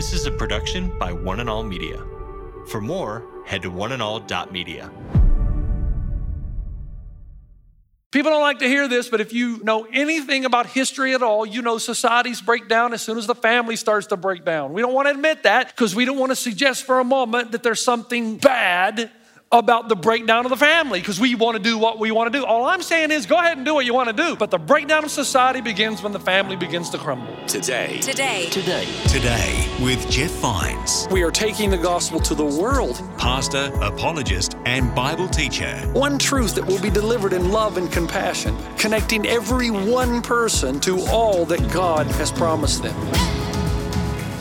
This is a production by One and All Media. For more, head to oneandall.media. People don't like to hear this, but if you know anything about history at all, you know societies break down as soon as the family starts to break down. We don't want to admit that because we don't want to suggest for a moment that there's something bad about the breakdown of the family because we want to do what we want to do. All I'm saying is go ahead and do what you want to do, but the breakdown of society begins when the family begins to crumble. Today. Today. Today. Today with Jeff Vines, We are taking the gospel to the world. pastor, apologist, and Bible teacher. One truth that will be delivered in love and compassion, connecting every one person to all that God has promised them.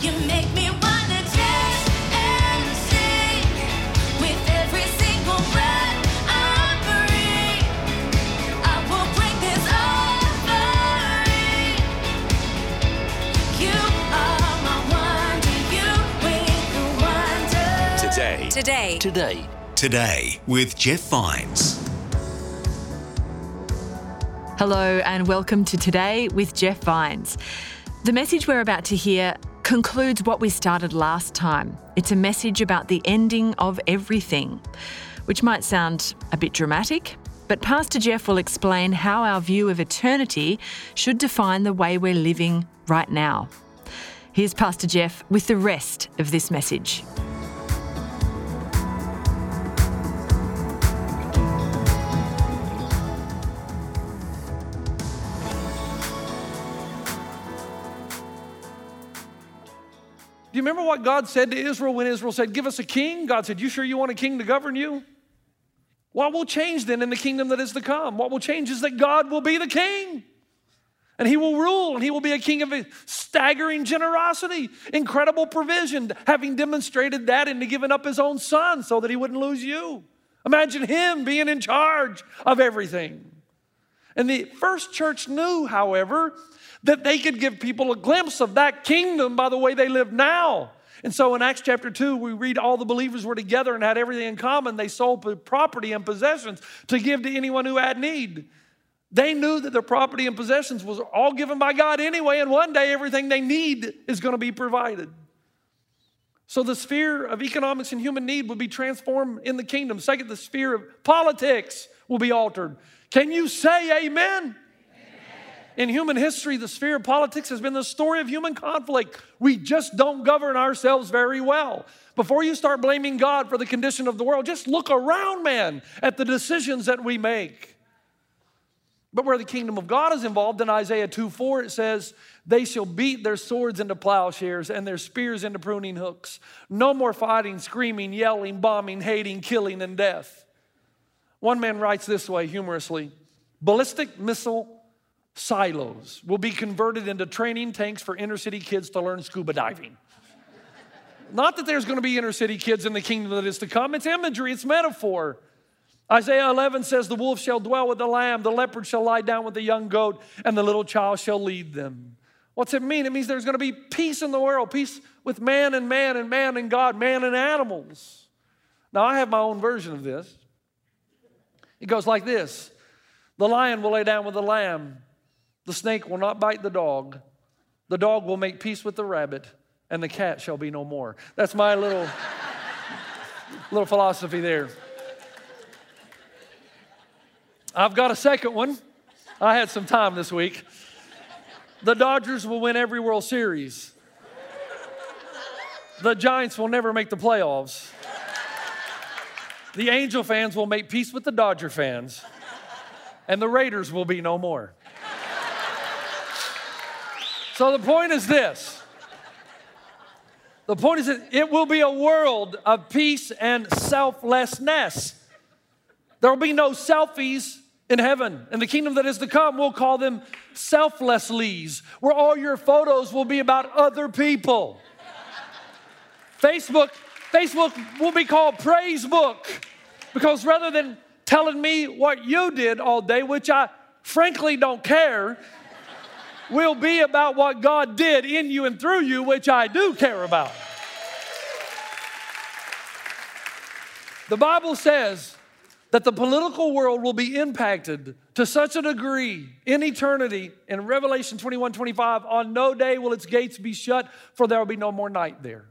You make me Today. Today. Today. Today with Jeff Vines. Hello, and welcome to Today with Jeff Vines. The message we're about to hear concludes what we started last time. It's a message about the ending of everything, which might sound a bit dramatic, but Pastor Jeff will explain how our view of eternity should define the way we're living right now. Here's Pastor Jeff with the rest of this message. You remember what God said to Israel when Israel said, Give us a king? God said, You sure you want a king to govern you? What will change then in the kingdom that is to come? What will change is that God will be the king. And he will rule, and he will be a king of staggering generosity, incredible provision, having demonstrated that into giving up his own son so that he wouldn't lose you. Imagine him being in charge of everything. And the first church knew, however, that they could give people a glimpse of that kingdom by the way they live now. And so in Acts chapter 2, we read all the believers were together and had everything in common. They sold property and possessions to give to anyone who had need. They knew that their property and possessions was all given by God anyway, and one day everything they need is going to be provided. So the sphere of economics and human need will be transformed in the kingdom. Second, the sphere of politics will be altered. Can you say amen? In human history, the sphere of politics has been the story of human conflict. We just don't govern ourselves very well. Before you start blaming God for the condition of the world, just look around, man, at the decisions that we make. But where the kingdom of God is involved, in Isaiah 2 4, it says, They shall beat their swords into plowshares and their spears into pruning hooks. No more fighting, screaming, yelling, bombing, hating, killing, and death. One man writes this way humorously ballistic missile silos will be converted into training tanks for inner city kids to learn scuba diving. Not that there's going to be inner city kids in the kingdom that is to come, it's imagery, it's metaphor. Isaiah 11 says, The wolf shall dwell with the lamb, the leopard shall lie down with the young goat, and the little child shall lead them. What's it mean? It means there's going to be peace in the world, peace with man and man, and man and God, man and animals. Now, I have my own version of this. It goes like this The lion will lay down with the lamb, the snake will not bite the dog, the dog will make peace with the rabbit, and the cat shall be no more. That's my little, little philosophy there. I've got a second one. I had some time this week. The Dodgers will win every World Series. The Giants will never make the playoffs. The Angel fans will make peace with the Dodger fans. And the Raiders will be no more. So the point is this. The point is that it will be a world of peace and selflessness. There will be no selfies in heaven. In the kingdom that is to come, we'll call them selflesslies, where all your photos will be about other people. Facebook, Facebook will be called Praise Book because rather than telling me what you did all day, which I frankly don't care, will be about what God did in you and through you, which I do care about. The Bible says that the political world will be impacted to such a degree in eternity in Revelation 21 25, on no day will its gates be shut, for there will be no more night there.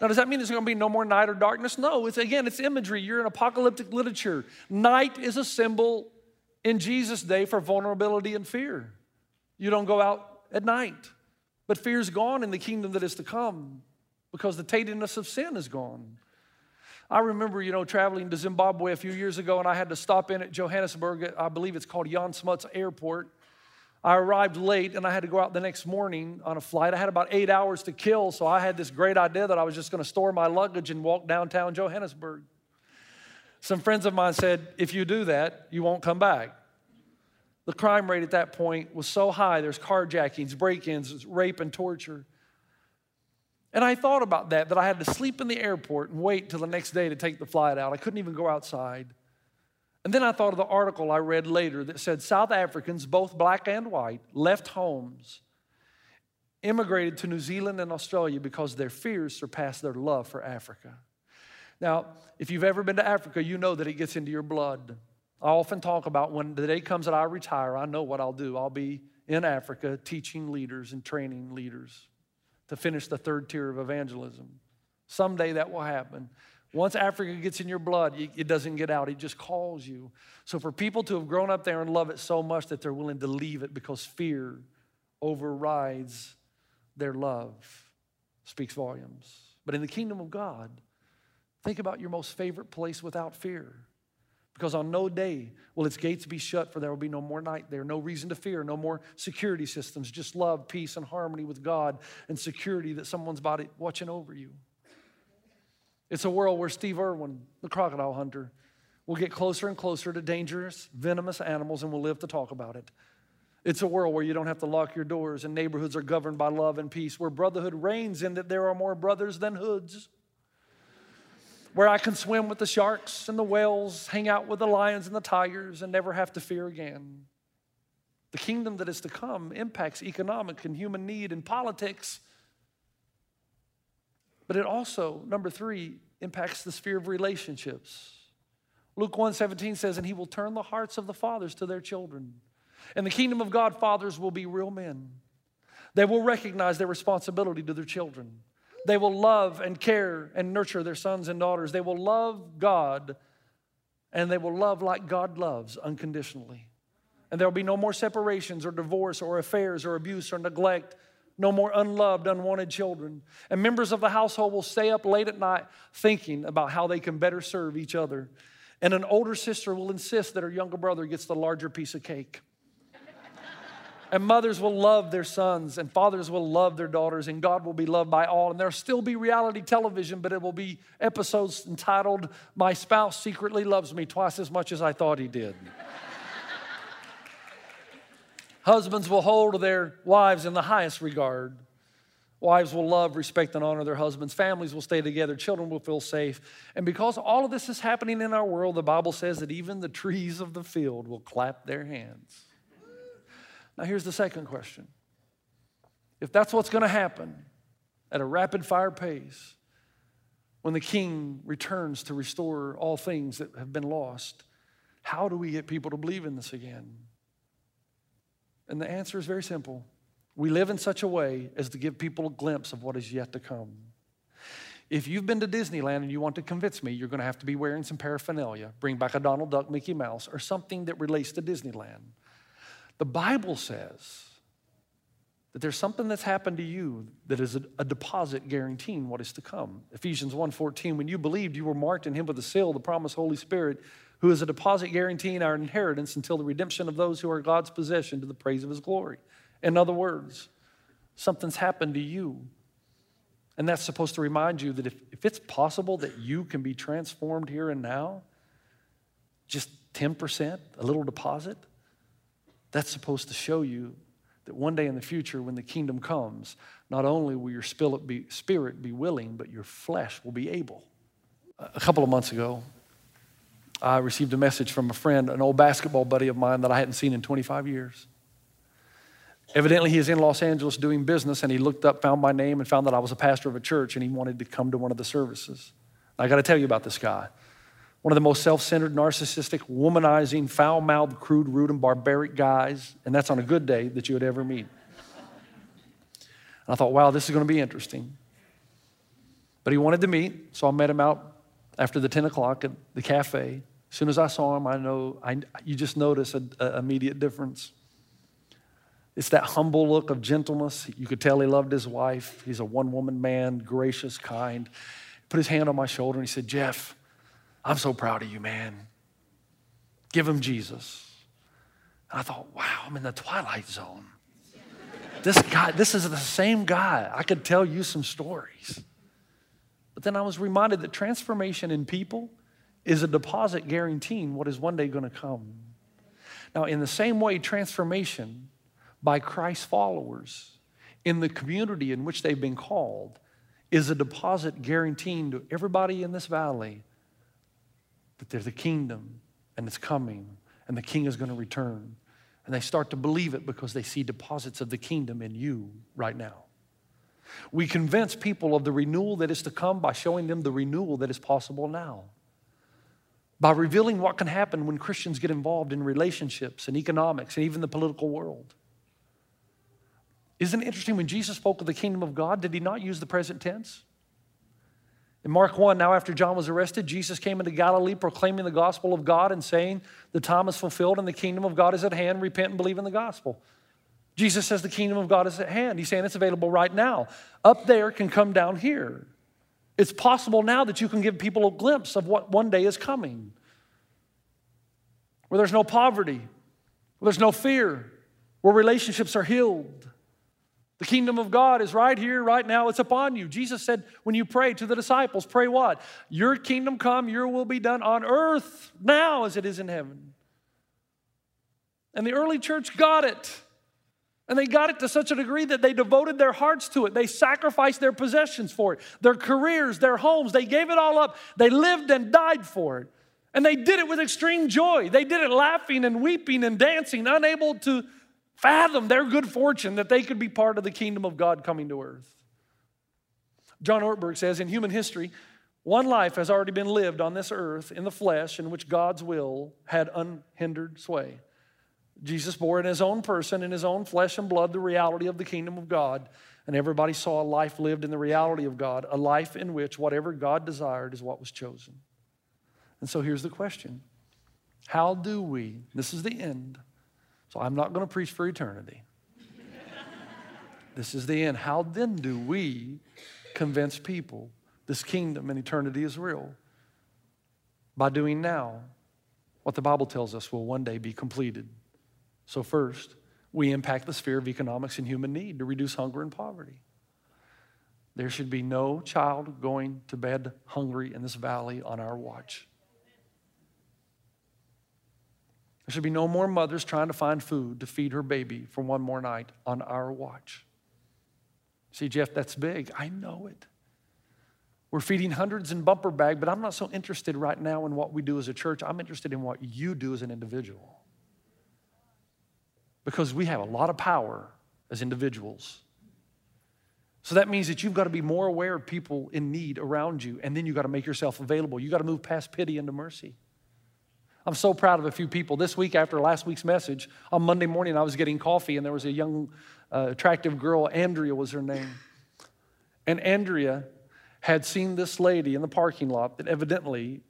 Now, does that mean there's going to be no more night or darkness? No, it's again, it's imagery. You're in apocalyptic literature. Night is a symbol in Jesus' day for vulnerability and fear. You don't go out at night, but fear's gone in the kingdom that is to come because the tatedness of sin is gone. I remember, you know, traveling to Zimbabwe a few years ago, and I had to stop in at Johannesburg. I believe it's called Jan Smuts Airport. I arrived late, and I had to go out the next morning on a flight. I had about eight hours to kill, so I had this great idea that I was just going to store my luggage and walk downtown Johannesburg. Some friends of mine said, if you do that, you won't come back. The crime rate at that point was so high. There's carjackings, break ins, rape, and torture. And I thought about that, that I had to sleep in the airport and wait till the next day to take the flight out. I couldn't even go outside. And then I thought of the article I read later that said South Africans, both black and white, left homes, immigrated to New Zealand and Australia because their fears surpassed their love for Africa. Now, if you've ever been to Africa, you know that it gets into your blood. I often talk about when the day comes that I retire, I know what I'll do. I'll be in Africa teaching leaders and training leaders to finish the third tier of evangelism. Someday that will happen. Once Africa gets in your blood, it doesn't get out. It just calls you. So for people to have grown up there and love it so much that they're willing to leave it because fear overrides their love speaks volumes. But in the kingdom of God, think about your most favorite place without fear. Because on no day will its gates be shut, for there will be no more night there, no reason to fear, no more security systems, just love, peace, and harmony with God, and security that someone's body watching over you. It's a world where Steve Irwin, the crocodile hunter, will get closer and closer to dangerous, venomous animals and will live to talk about it. It's a world where you don't have to lock your doors and neighborhoods are governed by love and peace, where brotherhood reigns in that there are more brothers than hoods where I can swim with the sharks and the whales, hang out with the lions and the tigers, and never have to fear again. The kingdom that is to come impacts economic and human need and politics. But it also, number three, impacts the sphere of relationships. Luke 1:17 says, and he will turn the hearts of the fathers to their children. In the kingdom of God, fathers will be real men. They will recognize their responsibility to their children. They will love and care and nurture their sons and daughters. They will love God and they will love like God loves unconditionally. And there will be no more separations or divorce or affairs or abuse or neglect, no more unloved, unwanted children. And members of the household will stay up late at night thinking about how they can better serve each other. And an older sister will insist that her younger brother gets the larger piece of cake. And mothers will love their sons, and fathers will love their daughters, and God will be loved by all. And there'll still be reality television, but it will be episodes entitled, My Spouse Secretly Loves Me Twice as Much as I Thought He Did. Husbands will hold their wives in the highest regard. Wives will love, respect, and honor their husbands. Families will stay together. Children will feel safe. And because all of this is happening in our world, the Bible says that even the trees of the field will clap their hands. Now, here's the second question if that's what's going to happen at a rapid fire pace, when the king returns to restore all things that have been lost, how do we get people to believe in this again? And the answer is very simple. We live in such a way as to give people a glimpse of what is yet to come. If you've been to Disneyland and you want to convince me, you're going to have to be wearing some paraphernalia. Bring back a Donald Duck, Mickey Mouse, or something that relates to Disneyland. The Bible says that there's something that's happened to you that is a, a deposit guaranteeing what is to come. Ephesians 1:14, when you believed, you were marked in him with a seal, the promised Holy Spirit, who is a deposit guaranteeing our inheritance until the redemption of those who are God's possession to the praise of his glory. In other words, something's happened to you. And that's supposed to remind you that if, if it's possible that you can be transformed here and now, just 10%, a little deposit, that's supposed to show you that one day in the future, when the kingdom comes, not only will your spirit be, willing, but your flesh will be able. A couple of months ago, I received a message from a friend, an old basketball buddy of mine that I hadn't seen in 25 years. Evidently, he is in Los Angeles doing business, and he looked up, found my name, and found that I was a pastor of a church, and he wanted to come to one of the services. I got to tell you about this guy one of the most self centered, narcissistic, womanizing, foul mouthed, crude, rude, and barbaric guys, and that's on a good day that you would ever meet. And I thought, wow, this is going to be interesting. But he wanted to meet, so I met him out after the 10 o'clock at the cafe. As soon as I saw him, I know, I, you just notice an immediate difference. It's that humble look of gentleness. You could tell he loved his wife. He's a one woman man, gracious, kind. Put his hand on my shoulder and he said, Jeff, I'm so proud of you, man. Give him Jesus. And I thought, wow, I'm in the twilight zone. This guy, this is the same guy. I could tell you some stories. But then I was reminded that transformation in people is a deposit guaranteeing what is one day going to come. Now, in the same way, transformation by Christ followers in the community in which they've been called is a deposit guaranteeing to everybody in this valley that there's a kingdom and it's coming and the king is going to return. And they start to believe it because they see deposits of the kingdom in you right now. We convince people of the renewal that is to come by showing them the renewal that is possible now. By revealing what can happen when Christians get involved in relationships and economics and even the political world. Isn't it interesting when Jesus spoke of the kingdom of God, did he not use the present tense? In Mark 1, now after John was arrested, Jesus came into Galilee proclaiming the gospel of God and saying, The time is fulfilled and the kingdom of God is at hand. Repent and believe in the gospel. Jesus says the kingdom of God is at hand. He's saying it's available right now. Up there can come down here. It's possible now that you can give people a glimpse of what one day is coming. Where there's no poverty, where there's no fear, where relationships are healed, the kingdom of God is right here, right now. It's upon you. Jesus said, when you pray to the disciples, pray what? Your kingdom come, your will be done on earth now as it is in heaven. And the early church got it. And they got it to such a degree that they devoted their hearts to it. They sacrificed their possessions for it, their careers, their homes. They gave it all up. They lived and died for it. And they did it with extreme joy. They did it laughing and weeping and dancing, unable to fathom their good fortune that they could be part of the kingdom of God coming to earth. John Ortberg says in human history, one life has already been lived on this earth in the flesh in which God's will had unhindered sway. Jesus bore in his own person, in his own flesh and blood, the reality of the kingdom of God. And everybody saw a life lived in the reality of God, a life in which whatever God desired is what was chosen. And so here's the question How do we, this is the end, so I'm not going to preach for eternity. this is the end. How then do we convince people this kingdom and eternity is real? By doing now what the Bible tells us will one day be completed. So, first, we impact the sphere of economics and human need to reduce hunger and poverty. There should be no child going to bed hungry in this valley on our watch. There should be no more mothers trying to find food to feed her baby for one more night on our watch. See, Jeff, that's big. I know it. We're feeding hundreds in bumper bag, but I'm not so interested right now in what we do as a church. I'm interested in what you do as an individual. Because we have a lot of power as individuals. So that means that you've got to be more aware of people in need around you, and then you've got to make yourself available. You've got to move past pity into mercy. I'm so proud of a few people. This week, after last week's message, on Monday morning, I was getting coffee, and there was a young, uh, attractive girl, Andrea was her name. And Andrea had seen this lady in the parking lot that evidently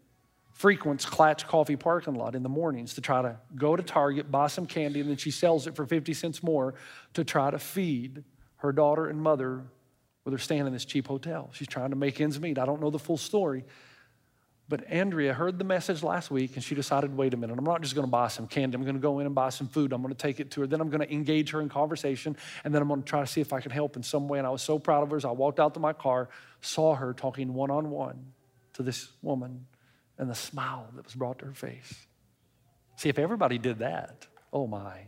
frequents Klatch Coffee parking lot in the mornings to try to go to Target, buy some candy, and then she sells it for 50 cents more to try to feed her daughter and mother where they're staying in this cheap hotel. She's trying to make ends meet. I don't know the full story, but Andrea heard the message last week and she decided, wait a minute, I'm not just to buy some candy. I'm to go in and buy some food. I'm to take it to her. Then I'm to engage her in conversation and then I'm to try to see if I can help in some way. And I was so proud of her as I walked out to my car, saw her talking one on one to this woman and the smile that was brought to her face. See, if everybody did that, oh my.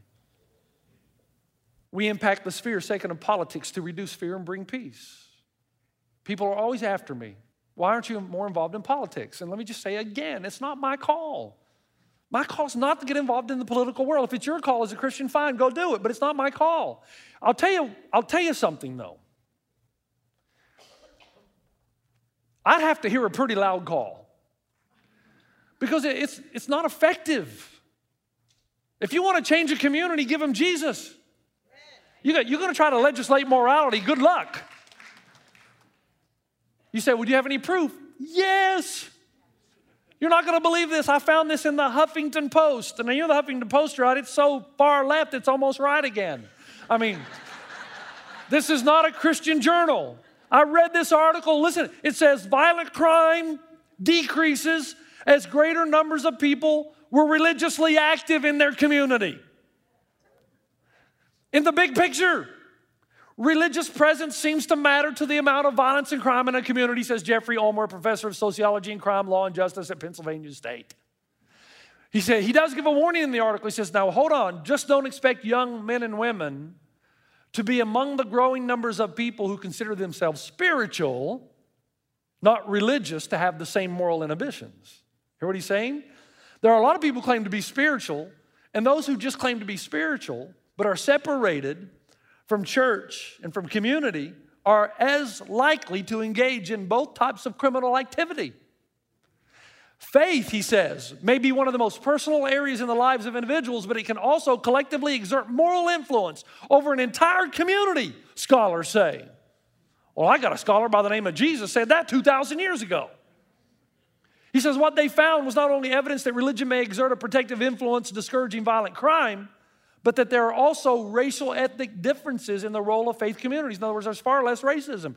We impact the sphere, second of politics, to reduce fear and bring peace. People are always after me. Why aren't you more involved in politics? And let me just say again, it's not my call. My call is not to get involved in the political world. If it's your call as a Christian, fine, go do it, but it's not my call. I'll tell you, I'll tell you something though. I'd have to hear a pretty loud call because it's, it's not effective. If you want to change a community, give them Jesus. You got, you're going to try to legislate morality, good luck. You say, Well, do you have any proof? Yes. You're not going to believe this. I found this in the Huffington Post. And you know the Huffington Post, right? It's so far left, it's almost right again. I mean, this is not a Christian journal. I read this article. Listen, it says violent crime decreases as greater numbers of people were religiously active in their community. In the big picture, religious presence seems to matter to the amount of violence and crime in a community, says Jeffrey Ulmer, professor of sociology and crime law and justice at Pennsylvania State. He said he does give a warning in the article. He says, "Now hold on, just don't expect young men and women to be among the growing numbers of people who consider themselves spiritual, not religious, to have the same moral inhibitions." Hear what he's saying? There are a lot of people claim to be spiritual, and those who just claim to be spiritual but are separated from church and from community are as likely to engage in both types of criminal activity. Faith, he says, may be one of the most personal areas in the lives of individuals, but it can also collectively exert moral influence over an entire community, scholars say. Well, I got a scholar by the name of Jesus said that 2,000 years ago. He says what they found was not only evidence that religion may exert a protective influence discouraging violent crime, but that there are also racial ethnic differences in the role of faith communities. In other words, there's far less racism.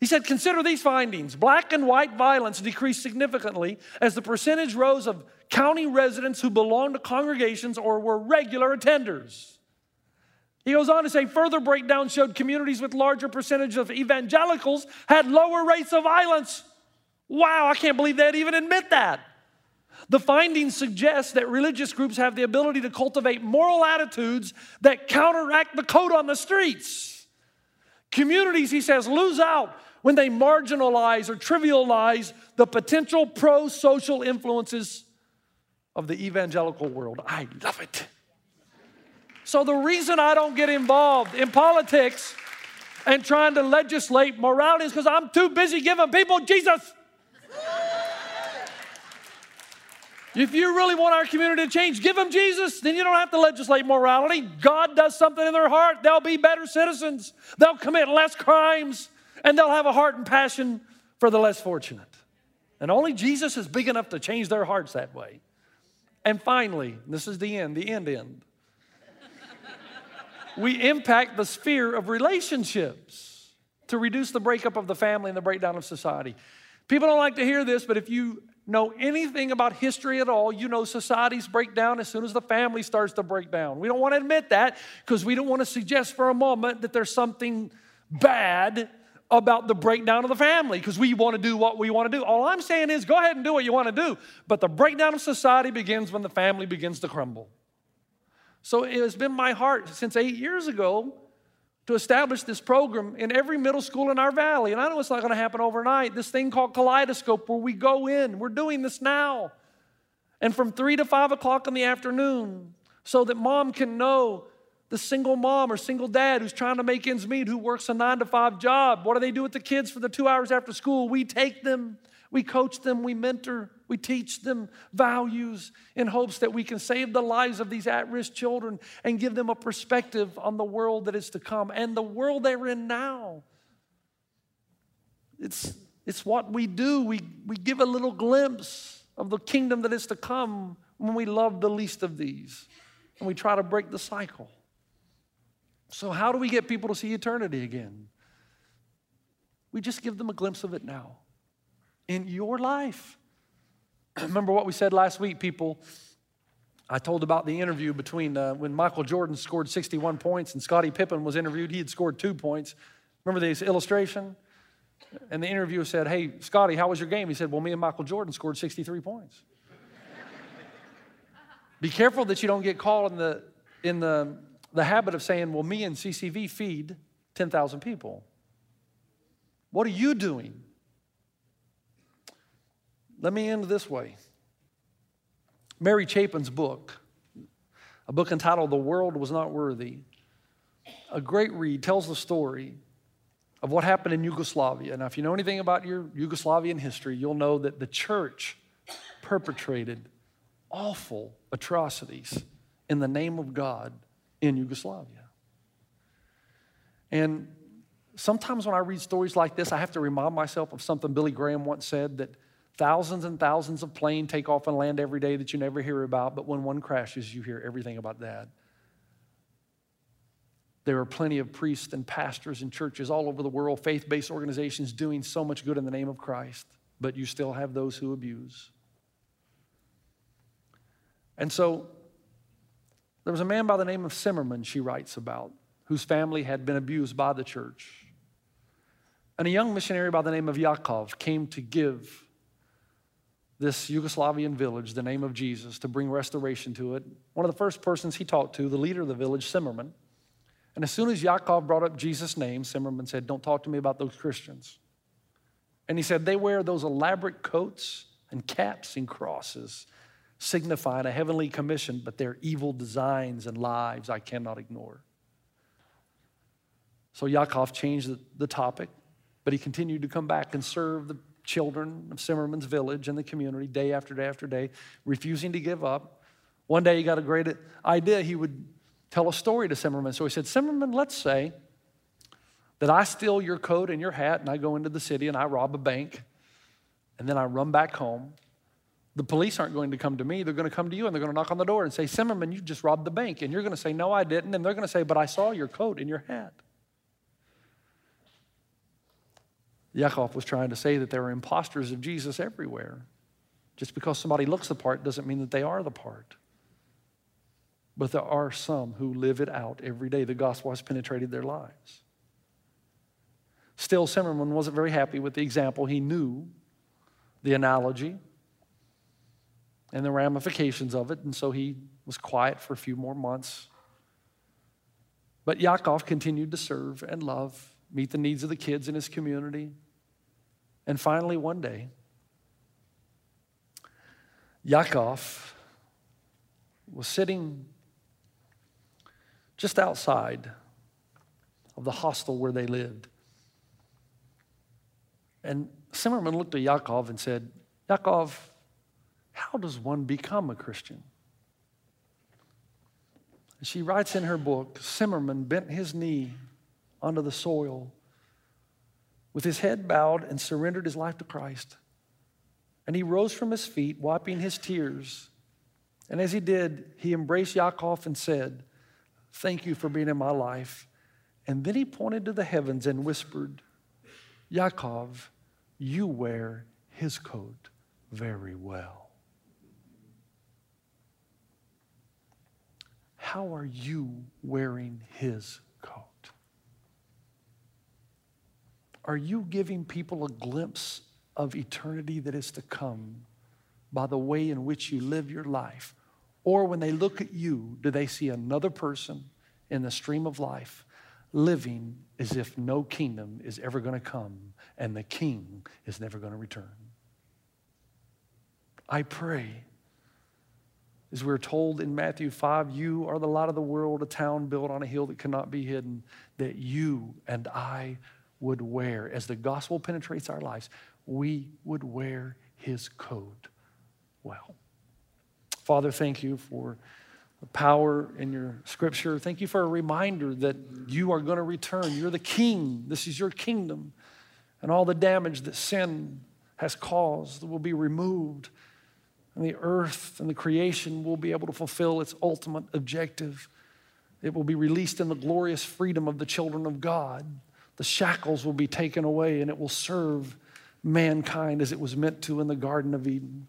He said, Consider these findings. Black and white violence decreased significantly as the percentage rose of county residents who belonged to congregations or were regular attenders. He goes on to say, further breakdown showed communities with larger percentage of evangelicals had lower rates of violence. Wow, I can't believe they'd even admit that. The findings suggest that religious groups have the ability to cultivate moral attitudes that counteract the code on the streets. Communities, he says, lose out when they marginalize or trivialize the potential pro social influences of the evangelical world. I love it. So, the reason I don't get involved in politics and trying to legislate morality is because I'm too busy giving people Jesus. If you really want our community to change, give them Jesus. Then you don't have to legislate morality. God does something in their heart. They'll be better citizens. They'll commit less crimes, and they'll have a heart and passion for the less fortunate. And only Jesus is big enough to change their hearts that way. And finally, this is the end, the end end. we impact the sphere of relationships to reduce the breakup of the family and the breakdown of society. People don't like to hear this, but if you know anything about history at all, you know societies break down as soon as the family starts to break down. We don't want to admit that because we don't want to suggest for a moment that there's something bad about the breakdown of the family because we want to do what we want to do. All I'm saying is go ahead and do what you want to do, but the breakdown of society begins when the family begins to crumble. So it has been my heart since eight years ago to establish this program in every middle school in our valley. And I know it's not going to happen overnight. This thing called Kaleidoscope, where we go in, we're doing this now. And from three to five o'clock in the afternoon, so that mom can know the single mom or single dad who's trying to make ends meet, who works a nine to five job. What do they do with the kids for the two hours after school? We take them, we coach them, we mentor, we teach them values in hopes that we can save the lives of these at risk children and give them a perspective on the world that is to come and the world they're in now. It's, it's what we do. We, we give a little glimpse of the kingdom that is to come when we love the least of these and we try to break the cycle. So, how do we get people to see eternity again? We just give them a glimpse of it now in your life. Remember what we said last week, people? I told about the interview between uh, when Michael Jordan scored 61 points and Scottie Pippen was interviewed. He had scored two points. Remember this illustration? And the interviewer said, Hey, Scottie, how was your game? He said, Well, me and Michael Jordan scored 63 points. Be careful that you don't get caught in the, in the, the habit of saying, Well, me and CCV feed 10,000 people. What are you doing? Let me end this way. Mary Chapian's book, a book entitled The World Was Not Worthy, a great read, tells the story of what happened in Yugoslavia. Now, if you know anything about your Yugoslavian history, you'll know that the church perpetrated awful atrocities in the name of God in Yugoslavia. And sometimes when I read stories like this, I have to remind myself of something Billy Graham once said that thousands and thousands of planes take off and land every day that you never hear about, but when one crashes, you hear everything about that. There are plenty of priests and pastors and churches all over the world, faith based organizations doing so much good in the name of Christ, but you still have those who abuse. And so there was a man by the name of Simmerman, she writes about, whose family had been abused by the church. And a young missionary by the name of Yakov came to give this Yugoslavian village the name of Jesus to bring restoration to it. One of the first persons he talked to, the leader of the village, Simmerman. And as soon as Yakov brought up Jesus' name, Simmerman said, Don't talk to me about those Christians. And he said, They wear those elaborate coats and caps and crosses, signifying a heavenly commission, but they're evil designs and lives I cannot ignore. So Yakov changed the topic, but he continued to come back and serve the children of Simmerman's village and the community day after day after day, refusing to give up. One day he got a great idea. He would tell a story to Simmerman. So he said, Simmerman, let's say that I steal your coat and your hat and I go into the city and I rob a bank and then I run back home. The police aren't going to come to me. They're going to come to you and they're going to knock on the door and say, Simmerman, you just robbed the bank. And you're going to say, No, I didn't. And they're going to say, But I saw your coat and your hat. Yakov was trying to say that there are imposters of Jesus everywhere. Just because somebody looks the part doesn't mean that they are the part. But there are some who live it out every day. The gospel has penetrated their lives. Still, Zimmerman wasn't very happy with the example. He knew the analogy and the ramifications of it, and so he was quiet for a few more months. But Yakov continued to serve and love, meet the needs of the kids in his community. And finally, one day, Yakov was sitting just outside of the hostel where they lived. And Simmerman looked at Yakov and said, Yakov, how does one become a Christian? She writes in her book Simmerman bent his knee onto the soil with his head bowed and surrendered his life to Christ. And he rose from his feet, wiping his tears. And as he did, he embraced Yakov and said, Thank you for being in my life. And then he pointed to the heavens and whispered, Yakov, you wear his coat very well. How are you wearing his coat? Are you giving people a glimpse of eternity that is to come by the way in which you live your life? Or when they look at you, do they see another person in the stream of life living as if no kingdom is ever going to come and the king is never going to return? I pray, as we're told in Matthew 5, you are the light of the world, a town built on a hill that cannot be hidden, that you and I would wear, as the gospel penetrates our lives, we would wear his coat well. Father, thank you for the power in your scripture. Thank you for a reminder that you are going to return. You're the king, this is your kingdom. And all the damage that sin has caused will be removed. And the earth and the creation will be able to fulfill its ultimate objective. It will be released in the glorious freedom of the children of God. The shackles will be taken away and it will serve mankind as it was meant to in the Garden of Eden.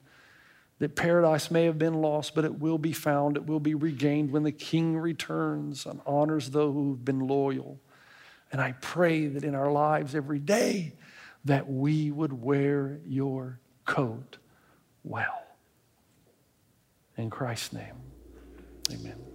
That paradise may have been lost, but it will be found, it will be regained when the King returns and honors those who've been loyal. And I pray that in our lives every day that we would wear your coat well. In Christ's name, amen.